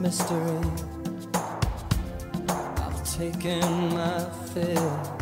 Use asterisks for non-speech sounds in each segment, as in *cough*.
mystery. I've taken my fill.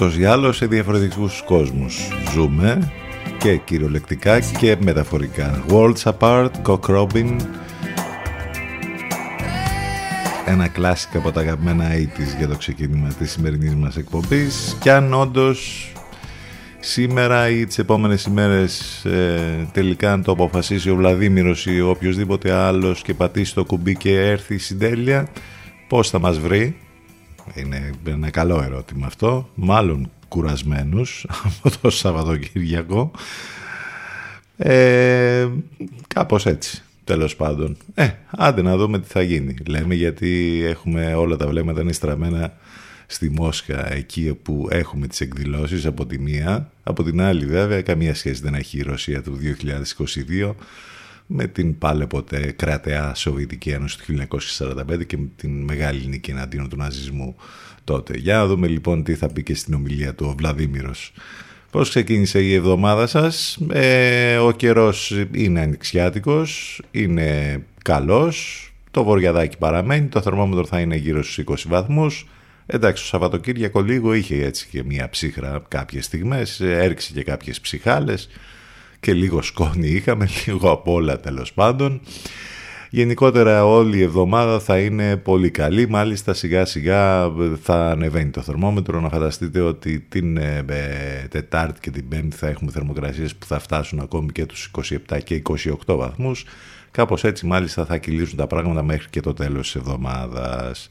Ούτως ή άλλως σε διαφορετικούς κόσμους. Ζούμε και κυριολεκτικά και μεταφορικά. Worlds Apart, Cock Robin. Ένα κλάσικα από τα αγαπημένα 80's για το ξεκίνημα της σημερινής μας εκπομπής. Και αν όντως σήμερα ή τις επόμενες ημέρες ε, τελικά αν το αποφασίσει ο Βλαδίμηρος ή οποιοδήποτε άλλος και πατήσει το κουμπί και έρθει η συντέλεια πώς θα μας βρει; Είναι ένα καλό ερώτημα αυτό. Μάλλον κουρασμένους *laughs* από το Σαββατοκύριακο. Ε, κάπως έτσι τέλος πάντων. Ε, άντε να δούμε τι θα γίνει. Λέμε γιατί έχουμε όλα τα βλέμματα είναι στραμμένα στη Μόσχα εκεί που έχουμε τις εκδηλώσεις από τη μία. Από την άλλη βέβαια καμία σχέση δεν έχει η Ρωσία του 2022 με την πάλε ποτέ κρατεά Σοβιετική Ένωση του 1945 και με την μεγάλη νίκη εναντίον του ναζισμού τότε. Για να δούμε λοιπόν τι θα πει και στην ομιλία του ο Βλαδίμηρος. Πώς ξεκίνησε η εβδομάδα σας; Ε, ο καιρός είναι ανοιξιάτικος, είναι καλός, το βορειαδάκι παραμένει, το θερμόμετρο θα είναι γύρω στους 20 βαθμούς. Εντάξει, το Σαββατοκύριακο λίγο είχε έτσι και μία ψύχρα κάποιες στιγμές, έριξε και κάποιες ψυχάλες και λίγο σκόνη είχαμε, *laughs* λίγο απ' όλα τέλος πάντων. Γενικότερα όλη η εβδομάδα θα είναι πολύ καλή, μάλιστα σιγά σιγά θα ανεβαίνει το θερμόμετρο. Να φανταστείτε ότι την ε, Τετάρτη και την Πέμπτη θα έχουμε θερμοκρασίες που θα φτάσουν ακόμη και τους 27 και 28 βαθμούς. Κάπως έτσι μάλιστα θα κυλήσουν τα πράγματα μέχρι και το τέλος της εβδομάδας.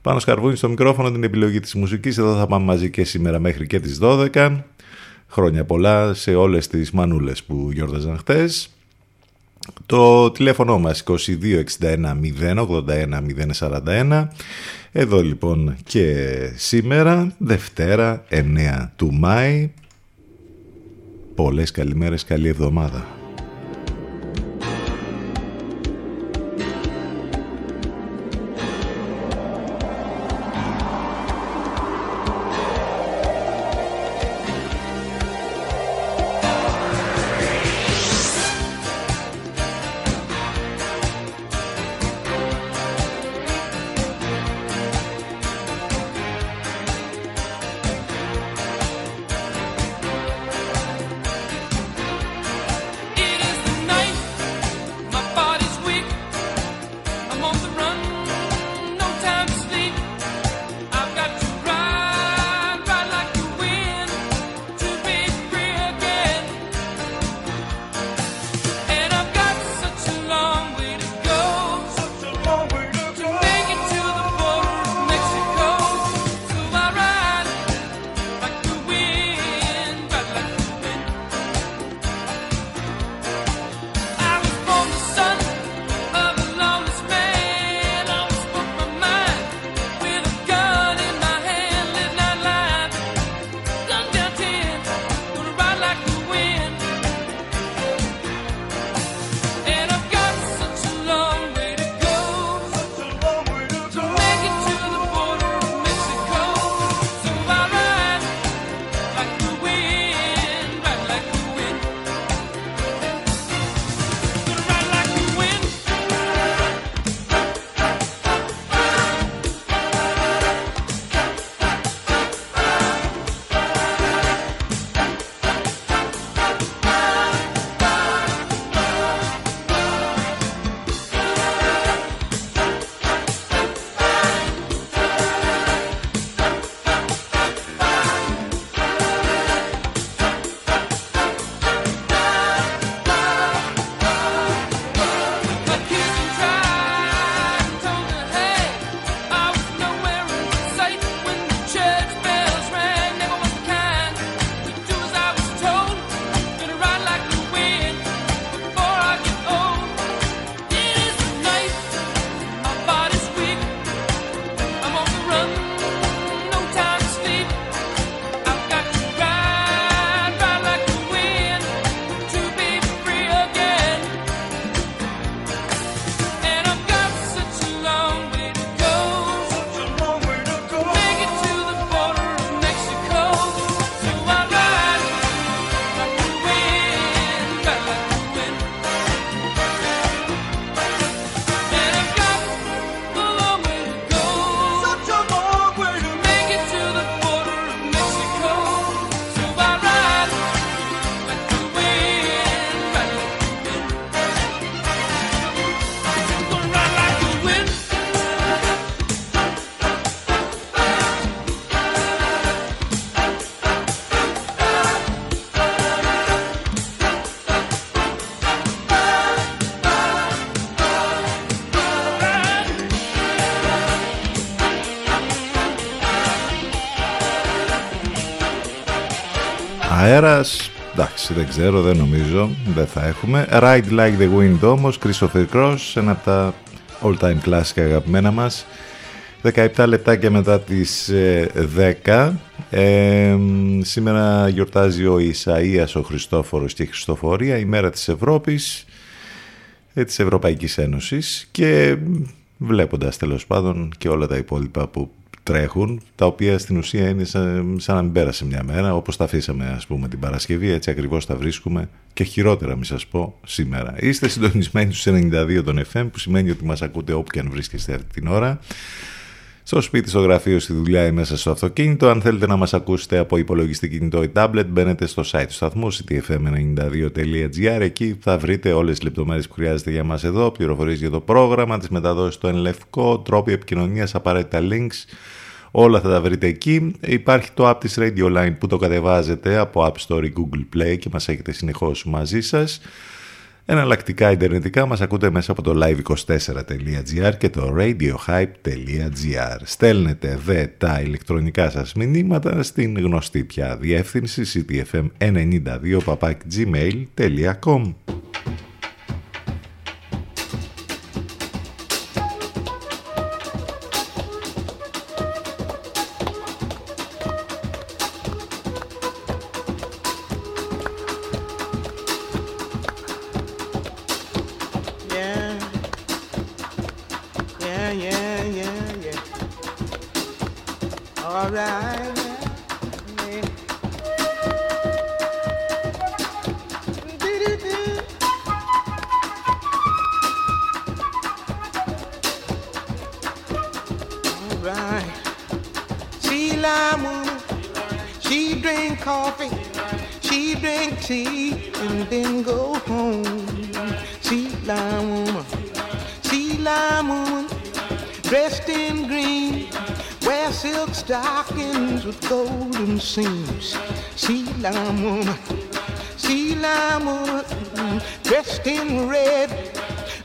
Πάνω σκαρβούνι στο μικρόφωνο την επιλογή της μουσικής. Εδώ θα πάμε μαζί και σήμερα μέχρι και τις 12. Χρόνια πολλά σε όλες τις μανούλες που γιόρταζαν χτες. Το τηλέφωνο μας 2261 081 041 Εδώ λοιπόν και σήμερα Δευτέρα 9 του Μάη. Πολλές καλημέρες, καλή εβδομάδα ξέρω, δεν νομίζω, δεν θα έχουμε. Ride Like the Wind όμως, Christopher Cross, ένα από τα all time classic αγαπημένα μας. 17 λεπτάκια μετά τις 10. Ε, ε, σήμερα γιορτάζει ο Ισαΐας, ο Χριστόφορος και η Χριστοφορία, η μέρα της Ευρώπης, ε, της Ευρωπαϊκής Ένωσης και βλέποντας τέλος πάντων και όλα τα υπόλοιπα που τρέχουν, τα οποία στην ουσία είναι σαν, σαν να μην πέρασε μια μέρα, όπως τα αφήσαμε ας πούμε την Παρασκευή, έτσι ακριβώς τα βρίσκουμε και χειρότερα μη σας πω σήμερα. Είστε συντονισμένοι στους 92 των FM, που σημαίνει ότι μας ακούτε όπου και αν βρίσκεστε αυτή την ώρα στο σπίτι, στο γραφείο, στη δουλειά ή μέσα στο αυτοκίνητο. Αν θέλετε να μας ακούσετε από υπολογιστή κινητό ή tablet, μπαίνετε στο site του σταθμού ctfm92.gr. Εκεί θα βρείτε όλες τις λεπτομέρειες που χρειάζεται για μας εδώ, πληροφορίες για το πρόγραμμα, τις μεταδόσεις στο ενλευκό, τρόποι επικοινωνίας, απαραίτητα links. Όλα θα τα βρείτε εκεί. Υπάρχει το app της Radio Line που το κατεβάζετε από App Store ή Google Play και μας έχετε συνεχώς μαζί σας. Εναλλακτικά ιντερνετικά μας ακούτε μέσα από το live24.gr και το radiohype.gr. Στέλνετε δε τα ηλεκτρονικά σας μηνύματα στην γνωστή πια διεύθυνση ctfm92 drink tea and then go home. Sea lion woman, sea lion woman, dressed in green, wear silk stockings with golden seams. Sea lion woman, sea lion woman, dressed in red,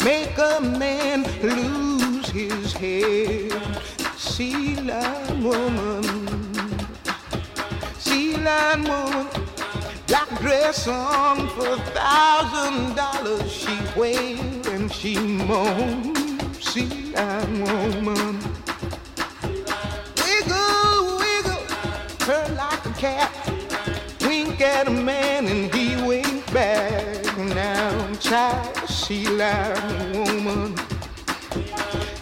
make a man lose his head. Sea lion woman, sea lion woman black dress on for a thousand dollars. She wailed and she moaned. She a woman. Wiggle, wiggle, turn like a cat. Wink at a man and he winked back. Now, child, she like a woman.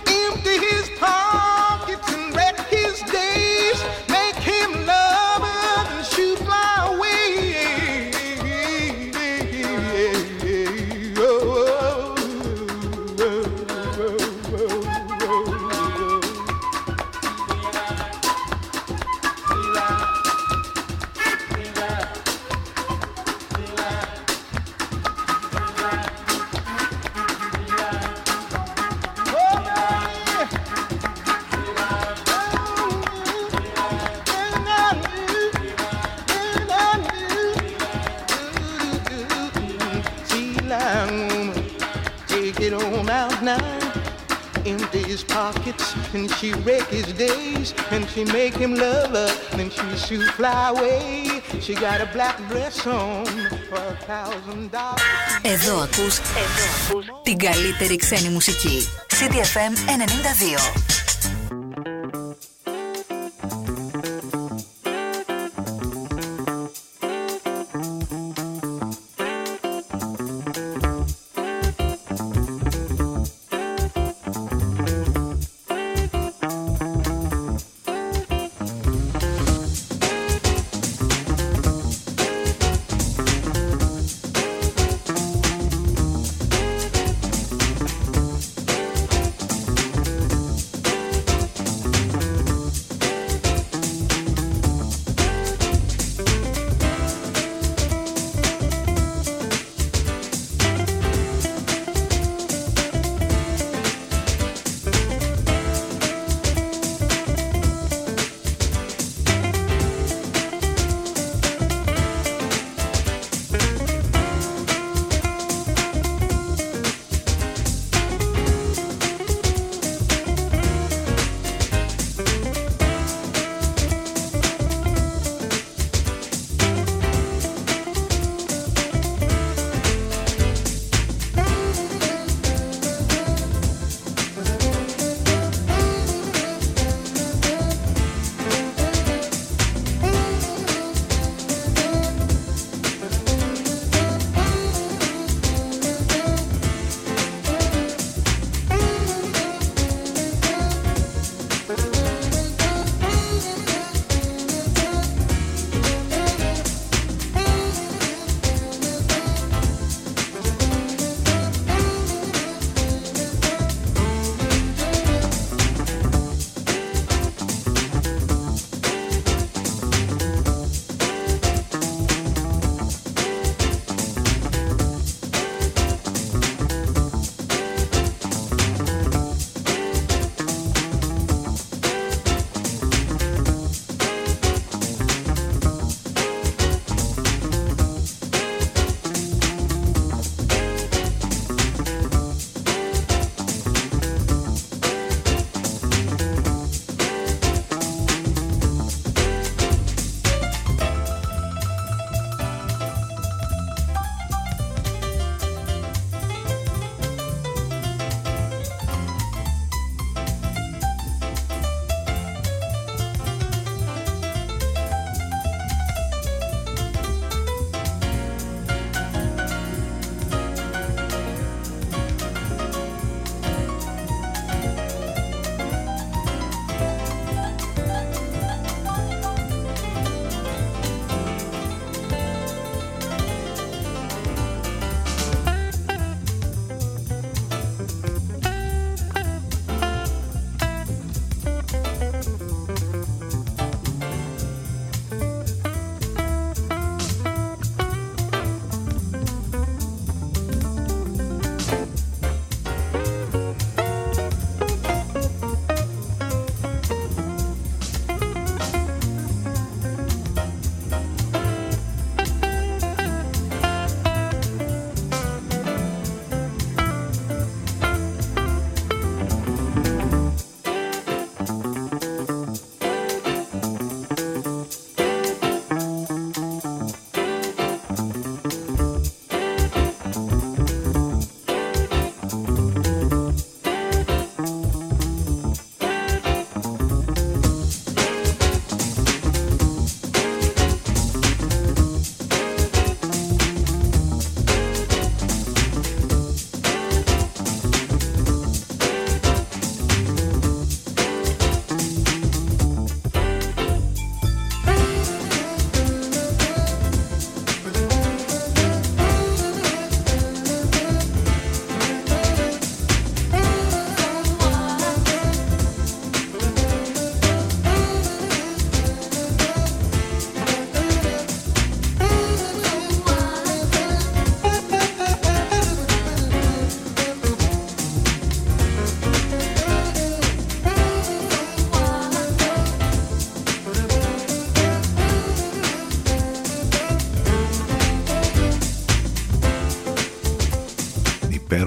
Empty his palm. Him love her, then she shoot fly away. She got a black dress on for a thousand dollars. Εδώ ακούς, εδώ ακούς την καλύτερη ξένη μουσική. CDFM 92.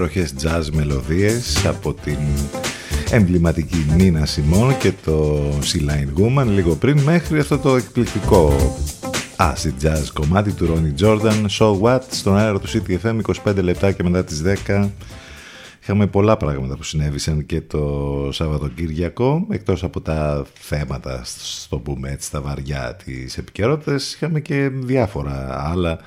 Υπέροχες jazz μελωδίες από την εμβληματική Νίνα Σιμών και το Sea Line Woman λίγο πριν μέχρι αυτό το εκπληκτικό acid jazz κομμάτι του Ronnie Jordan So What; Στον αέρα του CTFM 25 λεπτά και μετά τις 10 Είχαμε πολλά πράγματα που συνέβησαν και το Σαββατοκύριακο εκτός από τα θέματα στο πούμε έτσι τα βαριά της επικαιρότητας, είχαμε και διάφορα άλλα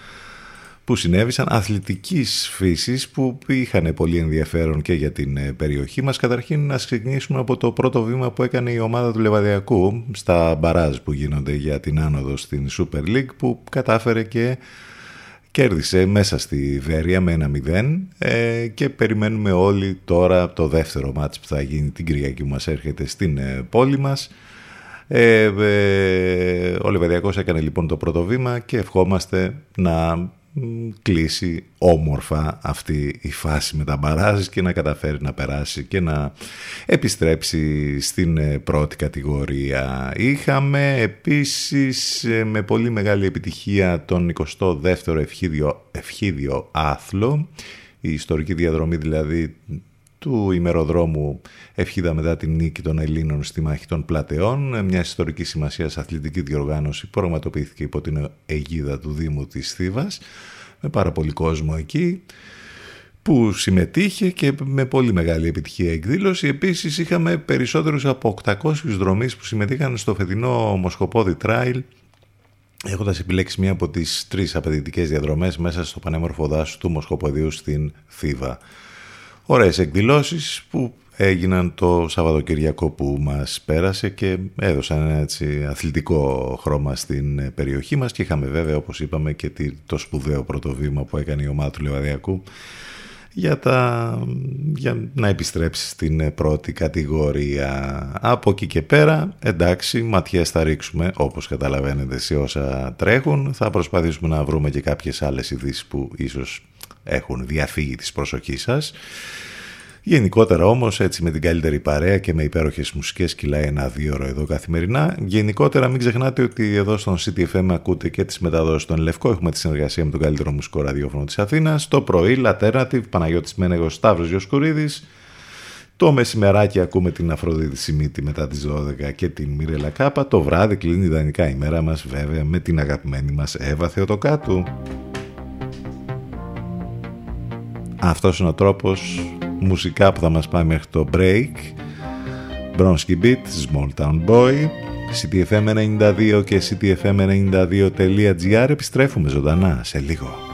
που συνέβησαν αθλητικής φύσης που είχαν πολύ ενδιαφέρον και για την ε, περιοχή μας. Καταρχήν να ξεκινήσουμε από το πρώτο βήμα που έκανε η ομάδα του Λεβαδιακού στα μπαράζ που γίνονται για την άνοδο στην Super League που κατάφερε και κέρδισε μέσα στη Βέρεια με ένα 0 ε, και περιμένουμε όλοι τώρα το δεύτερο μάτς που θα γίνει την Κυριακή που μας έρχεται στην ε, πόλη μας. Ε, ο Λεβαδιακός έκανε λοιπόν το πρώτο βήμα και ευχόμαστε να κλείσει όμορφα αυτή η φάση με τα μπαράζ και να καταφέρει να περάσει και να επιστρέψει στην ε, πρώτη κατηγορία. Είχαμε επίσης ε, με πολύ μεγάλη επιτυχία τον 22ο ευχίδιο, ευχίδιο άθλο, η ιστορική διαδρομή δηλαδή του ημεροδρόμου Ευχίδα μετά την νίκη των Ελλήνων στη μάχη των Πλατεών, μια ιστορική σημασία αθλητική διοργάνωση που πραγματοποιήθηκε υπό την αιγίδα του Δήμου της Θήβας, με πάρα πολύ κόσμο εκεί που συμμετείχε και με πολύ μεγάλη επιτυχία εκδήλωση. Επίσης είχαμε περισσότερους από 800 δρομείς που συμμετείχαν στο φετινό Μοσχοπόδι Τράιλ έχοντας επιλέξει μία από τις τρεις απαιτητικές διαδρομές μέσα στο πανέμορφο δάσος του Μοσχοποδίου στην Θήβα. Ωραίες εκδηλώσεις που έγιναν το Σαββατοκυριακό που μας πέρασε και έδωσαν ένα έτσι αθλητικό χρώμα στην περιοχή μας και είχαμε βέβαια όπως είπαμε και το σπουδαίο πρώτο βήμα που έκανε η ομάδα του Λεβαδιακού για, τα, για να επιστρέψει στην πρώτη κατηγορία. Από εκεί και πέρα, εντάξει, ματιές θα ρίξουμε όπως καταλαβαίνετε σε όσα τρέχουν. Θα προσπαθήσουμε να βρούμε και κάποιες άλλες ειδήσεις που ίσως έχουν διαφύγει της προσοχής σας. Γενικότερα όμως έτσι με την καλύτερη παρέα και με υπέροχες μουσικές κυλάει ένα δύο ώρο εδώ καθημερινά. Γενικότερα μην ξεχνάτε ότι εδώ στον CTFM ακούτε και τις μεταδόσεις των Λευκό. Έχουμε τη συνεργασία με τον καλύτερο μουσικό ραδιόφωνο της Αθήνας. Το πρωί Alternative, Παναγιώτης Μένεγος, Σταύρος Γιοσκουρίδης. Το μεσημεράκι ακούμε την Αφροδίτη Σιμίτη μετά τις 12 και την Μιρέλα Κάπα. Το βράδυ κλείνει ιδανικά η μέρα μας βέβαια με την αγαπημένη μας Εύα Θεοτοκάτου. Αυτός είναι ο τρόπος μουσικά που θα μας πάει μέχρι το break. Bronski Beat, Small Town Boy CTFM92 και CTFM92.gr επιστρέφουμε ζωντανά σε λίγο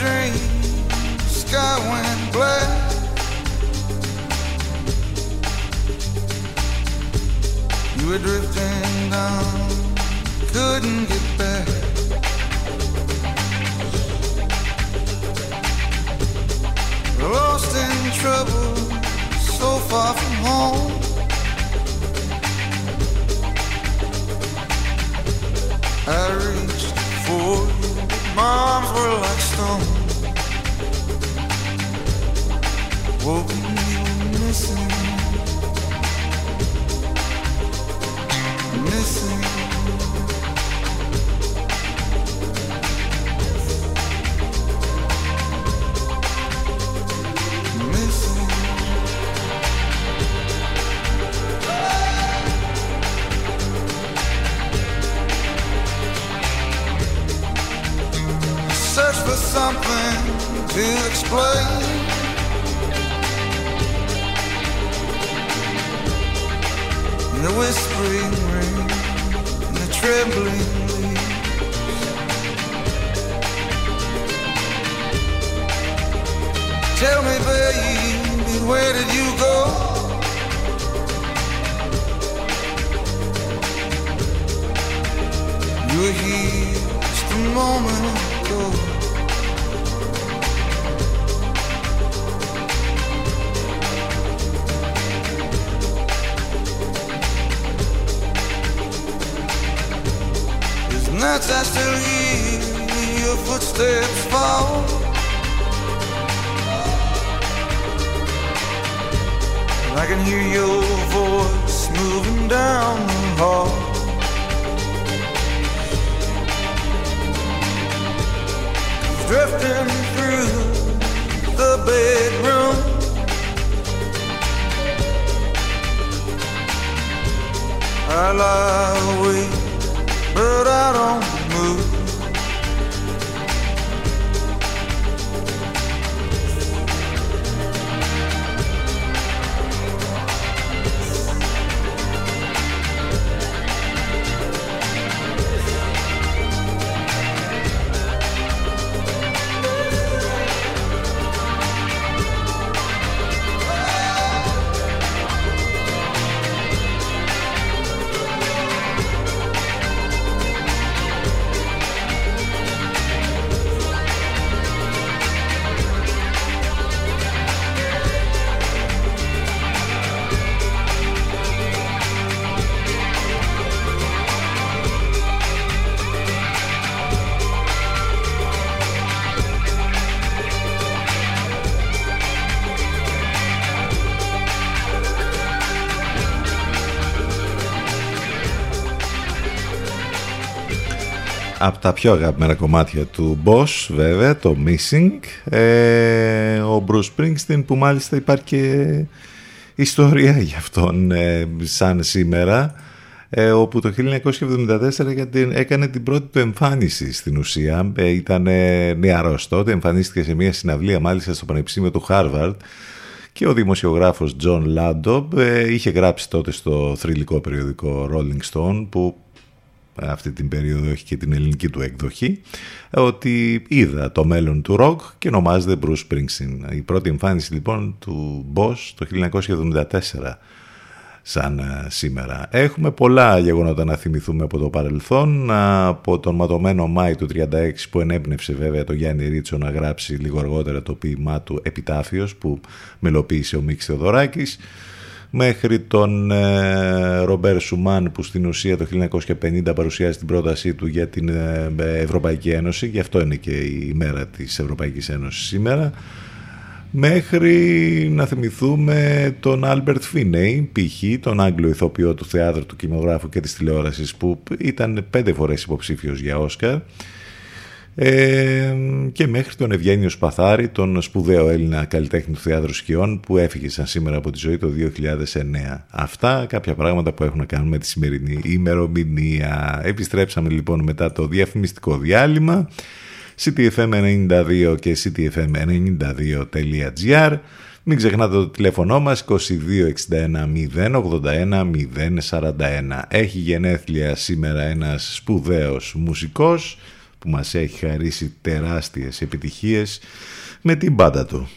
dream, sky went black. You were drifting down, couldn't get back. Lost in trouble, so far from home. I reached for arms were like stone. Woke από τα πιο αγαπημένα κομμάτια του Boss βέβαια, το Missing. Ε, ο Bruce Springsteen που μάλιστα υπάρχει και ιστορία για αυτόν ε, σαν σήμερα ε, όπου το 1974 έκανε την πρώτη του εμφάνιση στην ουσία. Ε, ήταν νεαρός τότε, εμφανίστηκε σε μια συναυλία μάλιστα στο Πανεπιστήμιο του Harvard. Και ο δημοσιογράφος John Ladob είχε γράψει τότε στο θρηλυκό περιοδικό Rolling Stone που αυτή την περίοδο έχει και την ελληνική του εκδοχή ότι είδα το μέλλον του ροκ και ονομάζεται Bruce Springsteen. Η πρώτη εμφάνιση λοιπόν του Boss το 1974 σαν ε, σήμερα. Έχουμε πολλά γεγονότα να θυμηθούμε από το παρελθόν, από τον ματωμένο Μάη του 36 που ενέπνευσε βέβαια το Γιάννη Ρίτσο να γράψει λίγο αργότερα το ποίημά του «Επιτάφιος» που μελοποίησε ο Μίξ Θεοδωράκης, μέχρι τον ε, Ρομπέρ Σουμάν που στην ουσία το 1950 παρουσιάζει την πρότασή του για την ε, Ευρωπαϊκή Ένωση, γι' αυτό είναι και η μέρα της Ευρωπαϊκής Ένωσης σήμερα, μέχρι να θυμηθούμε τον Άλμπερτ Φίνεϊ, π.χ. τον Άγγλο ηθοποιό του θεάτρου, του κινηματογράφου και της τηλεόρασης που ήταν πέντε φορές υποψήφιος για Όσκαρ ε, και μέχρι τον Ευγένιο Σπαθάρη, τον σπουδαίο Έλληνα καλλιτέχνη του θεάτρου σκιών που έφυγε σαν σήμερα από τη ζωή το 2009. Αυτά κάποια πράγματα που έχουν να κάνουν με τη σημερινή ημερομηνία. Επιστρέψαμε λοιπόν μετά το διαφημιστικό διάλειμμα ctfm92 και ctfm92.gr μην ξεχνάτε το τηλέφωνο μας 2261 081 041. Έχει γενέθλια σήμερα ένας σπουδαίος μουσικός που μας έχει χαρίσει τεράστιες επιτυχίες με την πάντα του.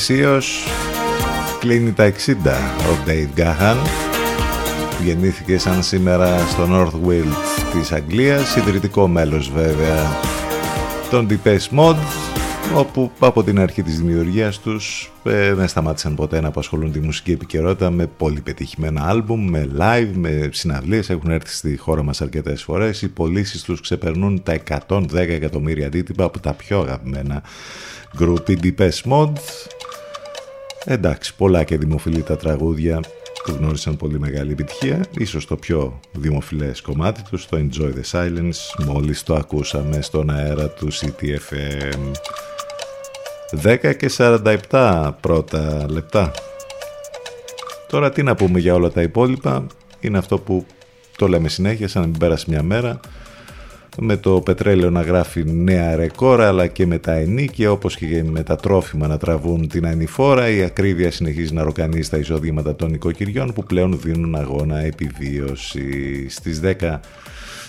Αισίως κλείνει τα 60 ο Dave Gahan γεννήθηκε σαν σήμερα στο North Wales της Αγγλίας ιδρυτικό μέλος βέβαια των Depeche Mode όπου από την αρχή της δημιουργίας τους ε, δεν σταμάτησαν ποτέ να απασχολούν τη μουσική επικαιρότητα με πολύ πετυχημένα άλμπουμ, με live, με συναυλίες. Έχουν έρθει στη χώρα μας αρκετές φορές. Οι πωλήσεις τους ξεπερνούν τα 110 εκατομμύρια αντίτυπα από τα πιο αγαπημένα group Depeche Mode εντάξει πολλά και δημοφιλή τα τραγούδια που γνώρισαν πολύ μεγάλη επιτυχία. Ίσως το πιο δημοφιλές κομμάτι τους το Enjoy the Silence μόλις το ακούσαμε στον αέρα του CTFM 10 και 47 πρώτα λεπτά. Τώρα τι να πούμε για όλα τα υπόλοιπα. Είναι αυτό που το λέμε συνέχεια σαν να μην πέρασε μια μέρα με το πετρέλαιο να γράφει νέα ρεκόρ αλλά και με τα ενίκια όπως και με τα τρόφιμα να τραβούν την ανηφόρα. Η ακρίβεια συνεχίζει να ροκανεί στα εισοδήματα των οικοκυριών που πλέον δίνουν αγώνα επιβίωση. Στις 10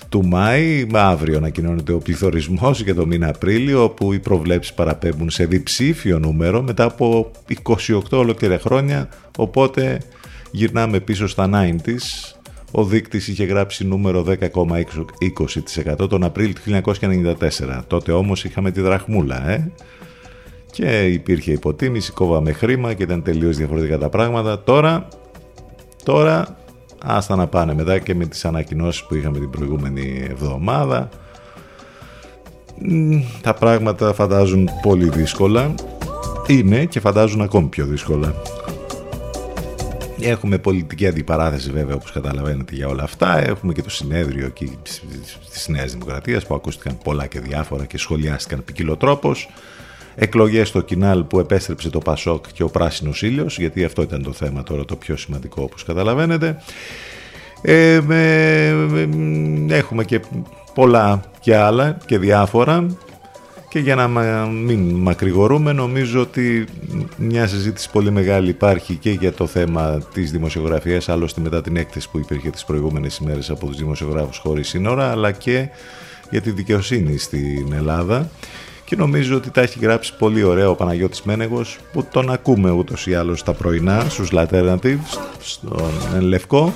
του Μάη, αύριο ανακοινώνεται ο πληθωρισμός για το μήνα Απρίλιο όπου οι προβλέψεις παραπέμπουν σε διψήφιο νούμερο μετά από 28 ολόκληρα χρόνια. Οπότε γυρνάμε πίσω στα 90's ο δείκτης είχε γράψει νούμερο 10,20% τον Απρίλιο του 1994. Τότε όμως είχαμε τη δραχμούλα, ε; Και υπήρχε υποτίμηση, κόβαμε χρήμα και ήταν τελείως διαφορετικά τα πράγματα. Τώρα, τώρα, άστα να πάνε μετά και με τις ανακοινώσεις που είχαμε την προηγούμενη εβδομάδα. Τα πράγματα φαντάζουν πολύ δύσκολα. Είναι και φαντάζουν ακόμη πιο δύσκολα. Έχουμε πολιτική αντιπαράθεση βέβαια όπως καταλαβαίνετε για όλα αυτά. Έχουμε και το συνέδριο εκεί της Νέας Δημοκρατίας που ακούστηκαν πολλά και διάφορα και σχολιάστηκαν ποικιλοτρόπως. Εκλογές στο Κινάλ που επέστρεψε το Πασόκ και ο Πράσινος Ήλιος γιατί αυτό ήταν το θέμα τώρα το πιο σημαντικό όπως καταλαβαίνετε. Ε, έχουμε και πολλά και άλλα και διάφορα και για να μην μακρηγορούμε νομίζω ότι μια συζήτηση πολύ μεγάλη υπάρχει και για το θέμα της δημοσιογραφίας άλλωστε μετά την έκθεση που υπήρχε τις προηγούμενες ημέρες από τους δημοσιογράφους χωρίς σύνορα αλλά και για τη δικαιοσύνη στην Ελλάδα. Και νομίζω ότι τα έχει γράψει πολύ ωραία ο Παναγιώτης Μένεγος που τον ακούμε ούτως ή άλλως τα πρωινά στους Alternatives στον Λευκό.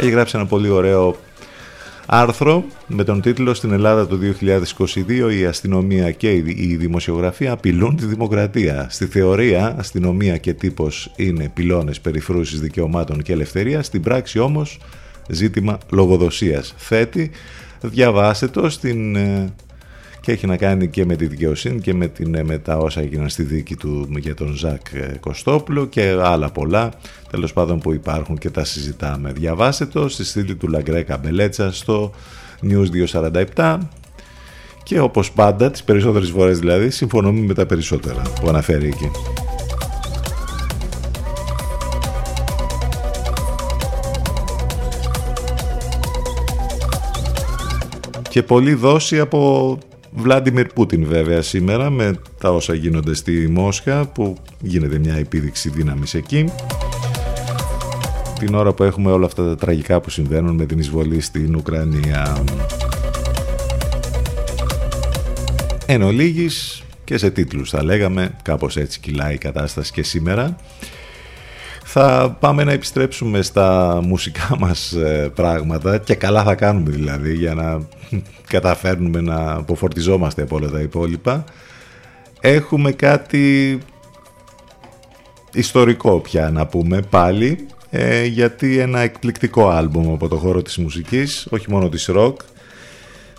Έχει γράψει ένα πολύ ωραίο Άρθρο με τον τίτλο «Στην Ελλάδα του 2022 η αστυνομία και η δημοσιογραφία απειλούν τη δημοκρατία». Στη θεωρία αστυνομία και τύπος είναι πυλώνες περιφρούσεις δικαιωμάτων και ελευθερίας, στην πράξη όμως ζήτημα λογοδοσίας. Θέτει, διαβάστε το στην ε, και έχει να κάνει και με τη δικαιοσύνη και με, την, με τα όσα έγιναν στη δίκη του για τον Ζακ ε, Κωστόπουλο και άλλα πολλά τέλος πάντων που υπάρχουν και τα συζητάμε. Διαβάστε το στη στήλη του Λαγκρέκα Μπελέτσα στο News 247 και όπως πάντα, τις περισσότερες φορές δηλαδή, συμφωνούμε με τα περισσότερα που αναφέρει εκεί. Και πολύ δόση από Βλάντιμιρ Πούτιν βέβαια σήμερα με τα όσα γίνονται στη Μόσχα που γίνεται μια επίδειξη δύναμης εκεί. Την ώρα που έχουμε όλα αυτά τα τραγικά που συμβαίνουν με την εισβολή στην Ουκρανία. Εν ολίγης και σε τίτλους θα λέγαμε κάπως έτσι κυλάει η κατάσταση και σήμερα θα πάμε να επιστρέψουμε στα μουσικά μας ε, πράγματα και καλά θα κάνουμε δηλαδή για να καταφέρνουμε να αποφορτιζόμαστε από όλα τα υπόλοιπα. Έχουμε κάτι ιστορικό πια να πούμε πάλι ε, γιατί ένα εκπληκτικό άλμπουμ από το χώρο της μουσικής, όχι μόνο της rock,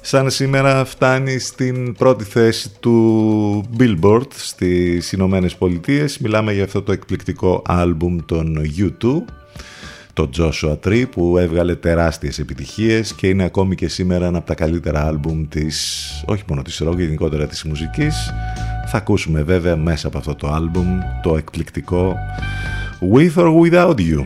σαν σήμερα φτάνει στην πρώτη θέση του Billboard στις Ηνωμένες Πολιτείες. Μιλάμε για αυτό το εκπληκτικό άλμπουμ των U2, το Joshua Tree που έβγαλε τεράστιες επιτυχίες και είναι ακόμη και σήμερα ένα από τα καλύτερα άλμπουμ της, όχι μόνο της rock, γενικότερα της μουσικής. Θα ακούσουμε βέβαια μέσα από αυτό το άλμπουμ το εκπληκτικό With or Without You.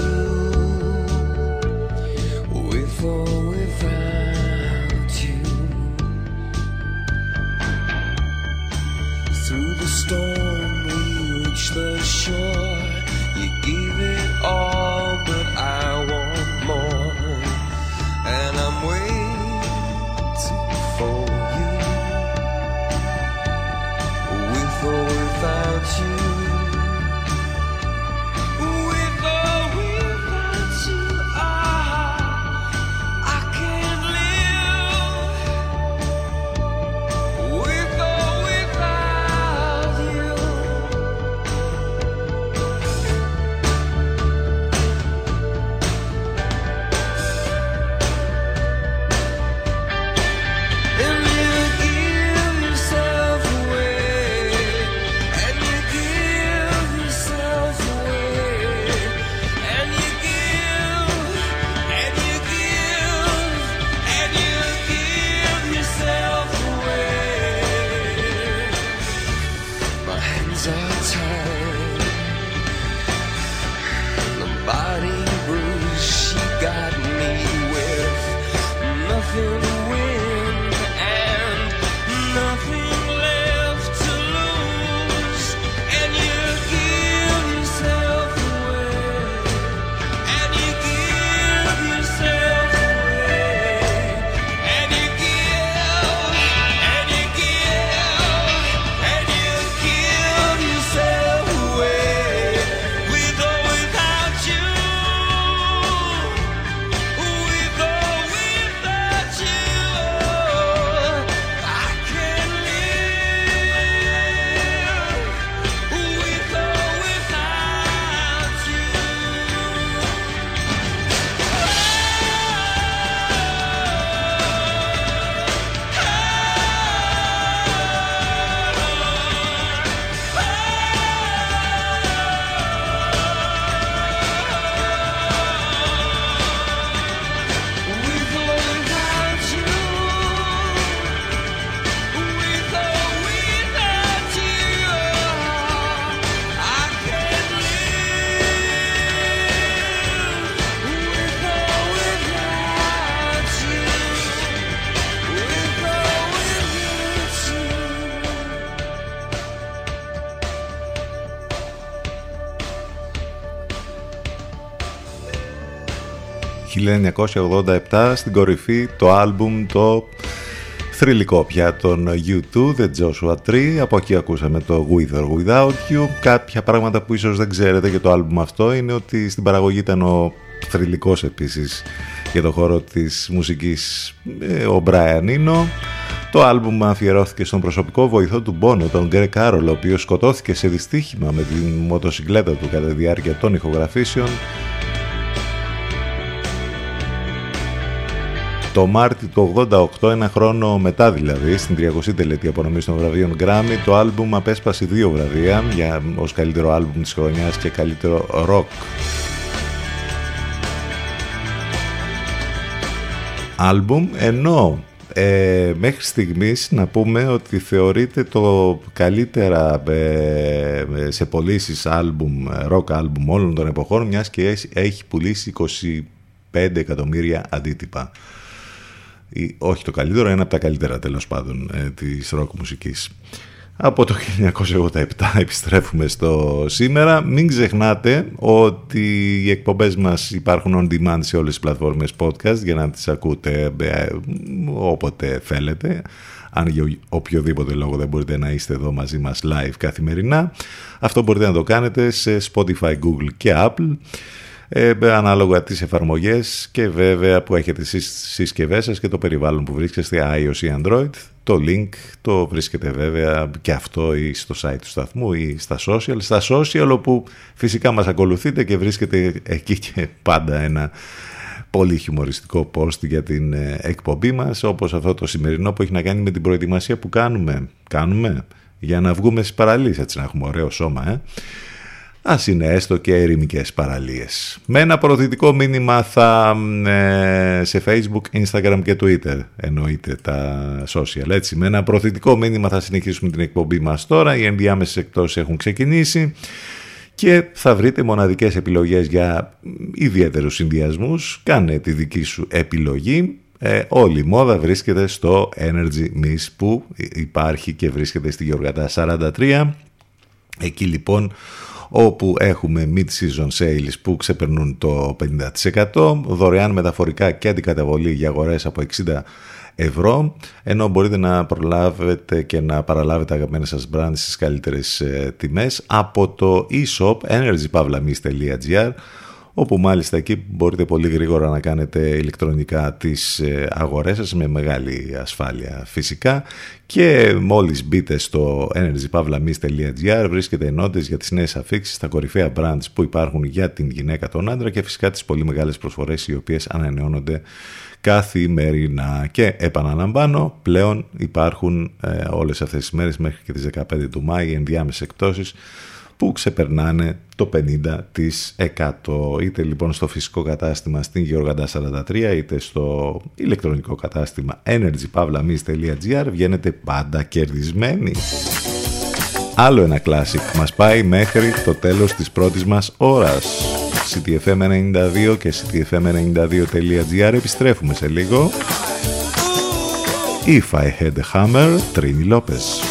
1987 στην κορυφή το άλμπουμ το θρηλυκό πια των U2, The Joshua Tree. Από εκεί ακούσαμε το With or Without You. Κάποια πράγματα που ίσως δεν ξέρετε για το άλμπουμ αυτό είναι ότι στην παραγωγή ήταν ο θρηλυκός επίσης για το χώρο της μουσικής ε, ο Brian Eno. Το άλμπουμ αφιερώθηκε στον προσωπικό βοηθό του Μπόνο, τον Γκρε Κάρολ, ο οποίος σκοτώθηκε σε δυστύχημα με την μοτοσυκλέτα του κατά τη διάρκεια των ηχογραφήσεων Το Μάρτι του 88, ένα χρόνο μετά δηλαδή, στην 30η τελετή απονομής των βραβείων Grammy, το άλμπουμ απέσπασε δύο βραβεία για ως καλύτερο άλμπουμ της χρονιάς και καλύτερο rock. Άλμπουμ, ενώ ε, μέχρι στιγμής να πούμε ότι θεωρείται το καλύτερα ε, σε πωλήσεις άλμπουμ, rock άλμπουμ όλων των εποχών, μιας και έχει- έχει πουλήσει 25 εκατομμύρια αντίτυπα. Ή, όχι το καλύτερο, ένα από τα καλύτερα τέλος πάντων ε, της ροκ μουσικής. Από το 1987 *laughs* επιστρέφουμε στο σήμερα. Μην ξεχνάτε ότι οι εκπομπές μας υπάρχουν on demand σε όλες τις πλατφόρμες podcast για να τις ακούτε ε, όποτε θέλετε. Αν για οποιοδήποτε λόγο δεν μπορείτε να είστε εδώ μαζί μας live καθημερινά. Αυτό μπορείτε να το κάνετε σε Spotify, Google και Apple ε, ανάλογα τις εφαρμογές και βέβαια που έχετε στις συσκευές σας και το περιβάλλον που βρίσκεστε iOS ή Android. Το link το βρίσκεται βέβαια και αυτό ή στο site του σταθμού ή στα social. Στα social όπου φυσικά μας ακολουθείτε και βρίσκεται εκεί και πάντα ένα πολύ χιουμοριστικό post για την ε, εκπομπή μας όπως αυτό το σημερινό που έχει να κάνει με την προετοιμασία που κάνουμε. Κάνουμε για να βγούμε στις παραλίες έτσι να έχουμε ωραίο σώμα. Ε. ας είναι έστω και ερημικές παραλίες. Με ένα προωθητικό μήνυμα θα ε, σε Facebook, Instagram και Twitter εννοείται τα social έτσι. Με ένα προωθητικό μήνυμα θα συνεχίσουμε την εκπομπή μας τώρα, οι ενδιάμεσες εκτός έχουν ξεκινήσει και θα βρείτε μοναδικές επιλογές για ιδιαίτερους συνδυασμούς. Κάνε τη δική σου επιλογή. Ε, όλη η μόδα βρίσκεται στο Energy Miss που υπάρχει και βρίσκεται στη Γεωργατά 43. Εκεί λοιπόν όπου έχουμε mid-season sales που ξεπερνούν το 50%, δωρεάν μεταφορικά και αντικαταβολή για αγορές από 60 ευρώ, ενώ μπορείτε να προλάβετε και να παραλάβετε αγαπημένες σας brands στις καλύτερες ε, τιμές από το e-shop energypavlamis.gr όπου μάλιστα εκεί μπορείτε πολύ γρήγορα να κάνετε ηλεκτρονικά τις ε, αγορές σας με μεγάλη ασφάλεια φυσικά και μόλις μπείτε στο energypavlamis.gr βρίσκετε ενότητες για τις νέες αφήξεις, τα κορυφαία brands που υπάρχουν για την γυναίκα, τον άντρα και φυσικά τις πολύ μεγάλες προσφορές οι οποίες ανανεώνονται καθημερινά. Και επαναλαμβάνω, πλέον υπάρχουν ε, όλες αυτές τις μέρες μέχρι και τις 15 του Μάη ενδιάμεσες εκπτώσεις που ξεπερνάνε το 50%. Είτε λοιπόν στο φυσικό κατάστημα στην Γεωργαντά 43 είτε στο ηλεκτρονικό κατάστημα energypavlamis.gr βγαίνετε πάντα κερδισμένοι. Άλλο ένα classic μας πάει μέχρι το τέλος της πρώτης μας ώρας. CTFM92 και CTFM92.gr επιστρέφουμε σε λίγο. If I Had a Hammer, Trini Lopez.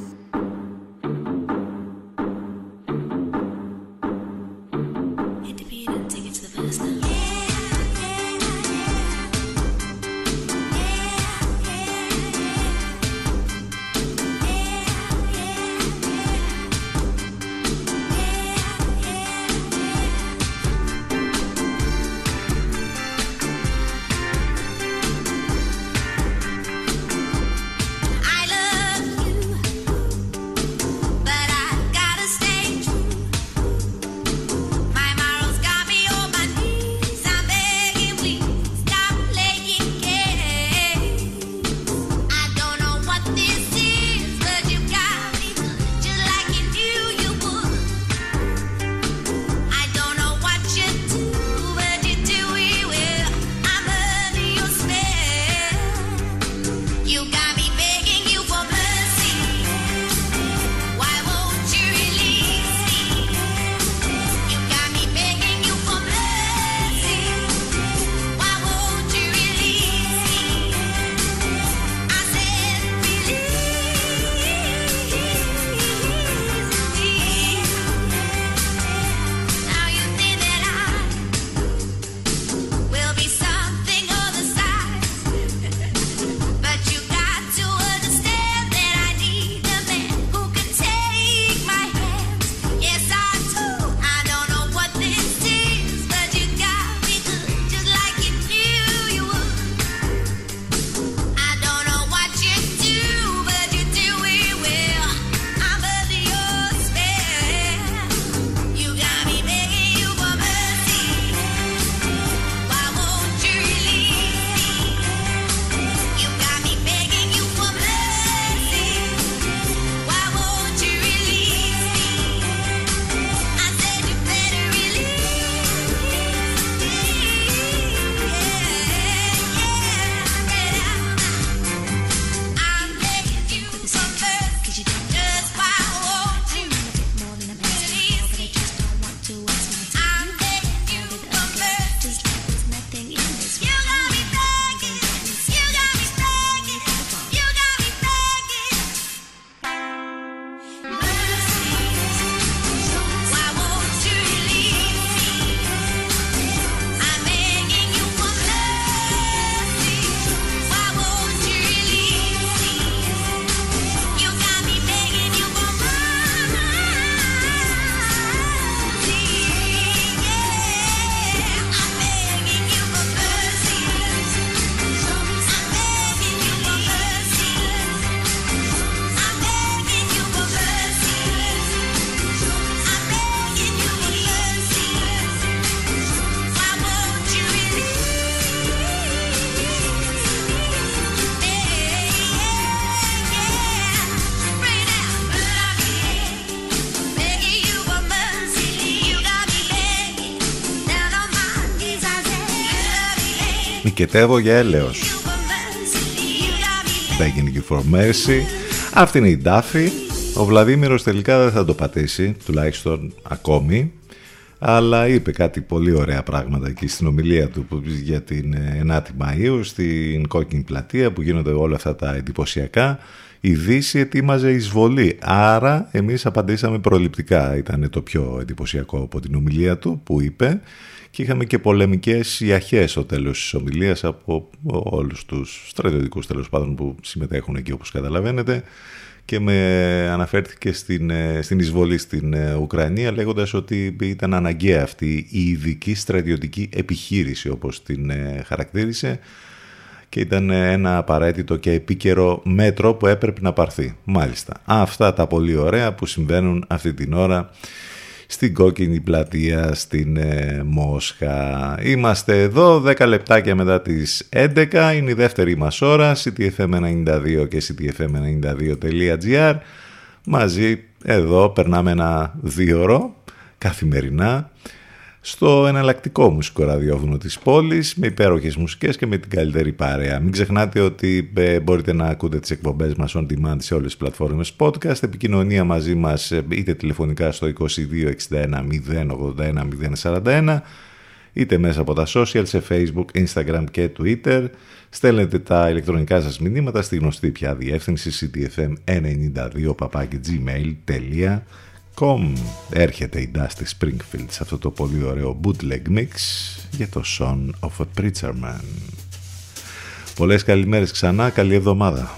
Μικετεύω για έλεος. Begging you for mercy. Αυτή είναι η Ντάφη. Ο Βλαδίμηρος τελικά δεν θα το πατήσει, τουλάχιστον ακόμη. Αλλά είπε κάτι πολύ ωραία πράγματα εκεί στην ομιλία του για την 9η Μαΐου στην Κόκκινη Πλατεία που γίνονται όλα αυτά τα εντυπωσιακά. Η Δύση ετοίμαζε εισβολή. Άρα εμείς απαντήσαμε προληπτικά. Ήταν το πιο εντυπωσιακό από την ομιλία του που είπε και είχαμε και πολεμικές ιαχές στο τέλος της ομιλίας από όλους τους στρατιωτικούς τέλος πάντων που συμμετέχουν εκεί όπως καταλαβαίνετε και με αναφέρθηκε στην, ε, στην εισβολή στην ε, Ουκρανία λέγοντας ότι ήταν αναγκαία αυτή η ειδική στρατιωτική επιχείρηση όπως την ε, χαρακτήρισε και ήταν ένα απαραίτητο και επίκαιρο μέτρο που έπρεπε να πάρθει. Μάλιστα. Αυτά τα πολύ ωραία που συμβαίνουν αυτή την ώρα στην Κόκκινη Πλατεία στην ε, Μόσχα. Είμαστε εδώ 10 λεπτάκια μετά τις 11, είναι η δεύτερη μας ώρα, ctfm92 και ctfm92.gr. Μαζί εδώ περνάμε ένα δύο ώρο καθημερινά στο εναλλακτικό μουσικό ραδιόφωνο της πόλης με υπέροχες μουσικές και με την καλύτερη παρέα. Μην ξεχνάτε ότι ε, μπορείτε να ακούτε τις εκπομπές μας on demand σε όλες τις πλατφόρμες podcast, επικοινωνία μαζί μας ε, είτε τηλεφωνικά στο 2261 081 041 είτε μέσα από τα social σε facebook, instagram και twitter. Στέλνετε τα ηλεκτρονικά σας μηνύματα στη γνωστή πια διεύθυνση ctfm92 Έρχεται η Dusty Springfield σε αυτό το πολύ ωραίο bootleg mix για το Son of a Preacher Man. Πολλές καλημέρες ξανά, καλή εβδομάδα.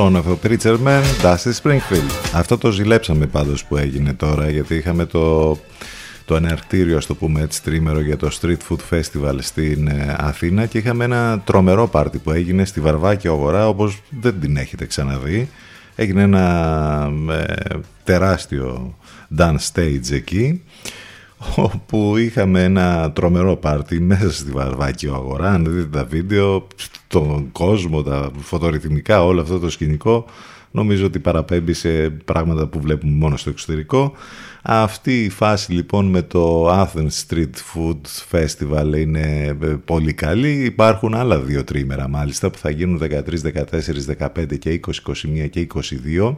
Son of a Preacher Man, Dusty Springfield. Αυτό το ζηλέψαμε πάντως που έγινε τώρα γιατί είχαμε το, το εναρκτήριο, ας το πούμε έτσι, τρίμερο για το Street Food Festival στην ε, Αθήνα και είχαμε ένα τρομερό πάρτι που έγινε στη Βαρβάκη Αγορά όπως δεν την έχετε ξαναδεί. Έγινε ένα ε, τεράστιο dance stage εκεί όπου είχαμε ένα τρομερό πάρτι μέσα στη Βαρβάκιο αγορά. Αν δείτε τα βίντεο, τον κόσμο, τα φωτορυθμικά, όλο αυτό το σκηνικό, νομίζω ότι παραπέμπει σε πράγματα που βλέπουμε μόνο στο εξωτερικό. Αυτή η φάση λοιπόν με το Athens Street Food Festival είναι ε, πολύ καλή. Υπάρχουν άλλα δύο τρίμερα μάλιστα που θα γίνουν 13, 14, 15 και 20, 21 και 22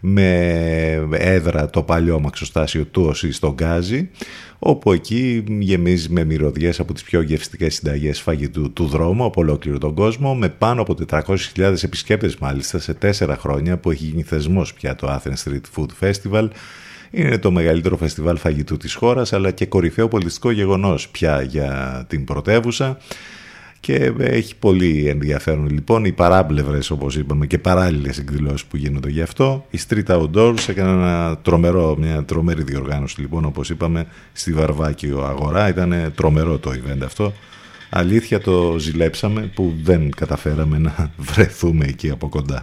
με έδρα το παλιό μαξοστάσιο του ΟΣΥ στον Γκάζι όπου εκεί γεμίζει με μυρωδιές από τις πιο γευστικές συνταγές φαγητού του δρόμου από ολόκληρο τον κόσμο με πάνω από 400.000 επισκέπτες μάλιστα σε τέσσερα χρόνια που έχει γίνει θεσμός πια το Athens Street Food Festival. Είναι το μεγαλύτερο φεστιβάλ φαγητού της χώρας αλλά και κορυφαίο πολιτιστικό γεγονός πια για την πρωτεύουσα και έχει πολύ ενδιαφέρον λοιπόν οι παράμπλευρες όπως είπαμε και παράλληλες εκδηλώσεις που γίνονται γι' αυτό. Η Street Outdoors έκανε ένα τρομερό, μια τρομερή διοργάνωση λοιπόν όπως είπαμε στη Βαρβάκιο Αγορά. Ήταν τρομερό το event αυτό. Αλήθεια το ζηλέψαμε που δεν καταφέραμε να *laughs* βρεθούμε εκεί από κοντά.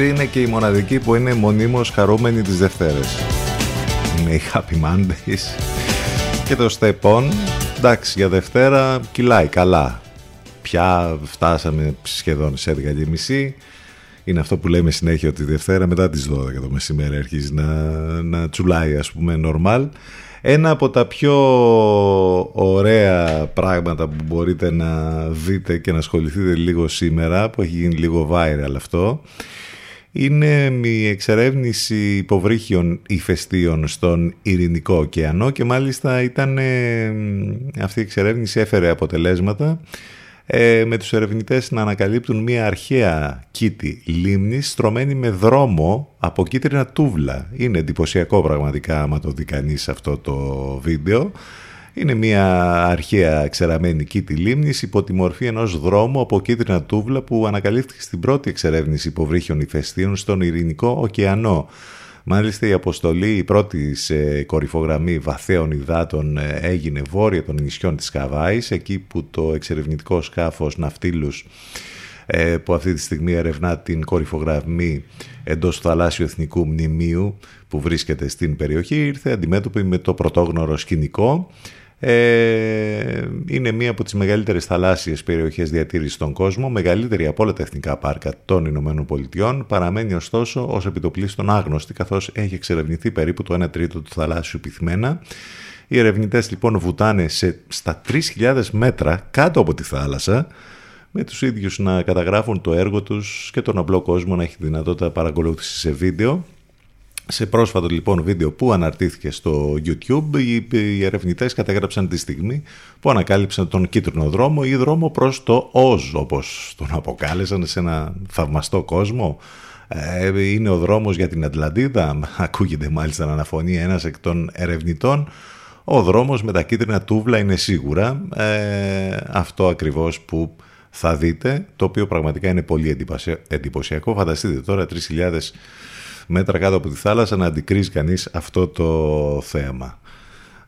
Αυτή είναι και η μοναδική που είναι μονίμως χαρούμενη τις Δευτέρες. Είναι η Happy Mondays. Και το Step On, εντάξει για Δευτέρα κυλάει καλά. Πια φτάσαμε σχεδόν σε 11.30 είναι αυτό που λέμε συνέχεια ότι Δευτέρα μετά τις 12 το μεσημέρι αρχίζει να, να τσουλάει ας πούμε νορμάλ. Ένα από τα πιο ωραία πράγματα που μπορείτε να δείτε και να ασχοληθείτε λίγο σήμερα που έχει γίνει λίγο viral αυτό είναι η εξερεύνηση υποβρύχιων ηφαιστείων στον Ειρηνικό ωκεανό και μάλιστα ήταν αυτή η εξερεύνηση έφερε αποτελέσματα ε, με τους ερευνητές να ανακαλύπτουν μια αρχαία κήτη λίμνης στρωμένη με δρόμο από κίτρινα τούβλα. Είναι εντυπωσιακό πραγματικά άμα το δει κανείς αυτό το βίντεο. Είναι μια αρχαία ξεραμένη κήτη λίμνης υπό τη μορφή ενός δρόμου από κίτρινα τούβλα που ανακαλύφθηκε στην πρώτη εξερεύνηση υποβρύχιων ηφαιστείων στον Ειρηνικό ωκεανό. Μάλιστα η αποστολή, η πρώτη σε κορυφογραμμή βαθέων υδάτων ε, έγινε βόρεια των νησιών της Χαβάης, εκεί που το εξερευνητικό σκάφος Ναυτίλους ε, που αυτή τη στιγμή ερευνά την κορυφογραμμή εντός του θαλάσσιου εθνικού μνημείου που βρίσκεται στην περιοχή ήρθε αντιμέτωπη με το πρωτόγνωρο σκηνικό ε, είναι μία από τις μεγαλύτερες θαλάσσιες περιοχές διατήρησης στον κόσμο, μεγαλύτερη από όλα τα εθνικά πάρκα των Ηνωμένων Πολιτειών, παραμένει ωστόσο ως επιτοπλίστων άγνωστη, καθώς έχει εξερευνηθεί περίπου το 1 τρίτο του θαλάσσιου πυθμένα. Οι ερευνητές λοιπόν βουτάνε σε, στα 3.000 μέτρα κάτω από τη θάλασσα, με τους ίδιους να καταγράφουν το έργο τους και τον απλό κόσμο να έχει δυνατότητα παρακολούθησης σε βίντεο σε πρόσφατο λοιπόν βίντεο που αναρτήθηκε στο YouTube, οι ερευνητές κατέγραψαν τη στιγμή που ανακάλυψαν τον κίτρινο δρόμο ή δρόμο προς το Όζ, όπως τον αποκάλεσαν σε ένα θαυμαστό κόσμο. Ε, είναι ο δρόμος για την Ατλαντίδα, *laughs* ακούγεται μάλιστα να αναφωνεί ένας εκ των ερευνητών. Ο δρόμος με τα κίτρινα τούβλα είναι σίγουρα ε, αυτό ακριβώς που θα δείτε, το οποίο πραγματικά είναι πολύ εντυπωσιακό. Φανταστείτε τώρα 3.000 μέτρα κάτω από τη θάλασσα να αντικρίζει κανείς αυτό το θέμα.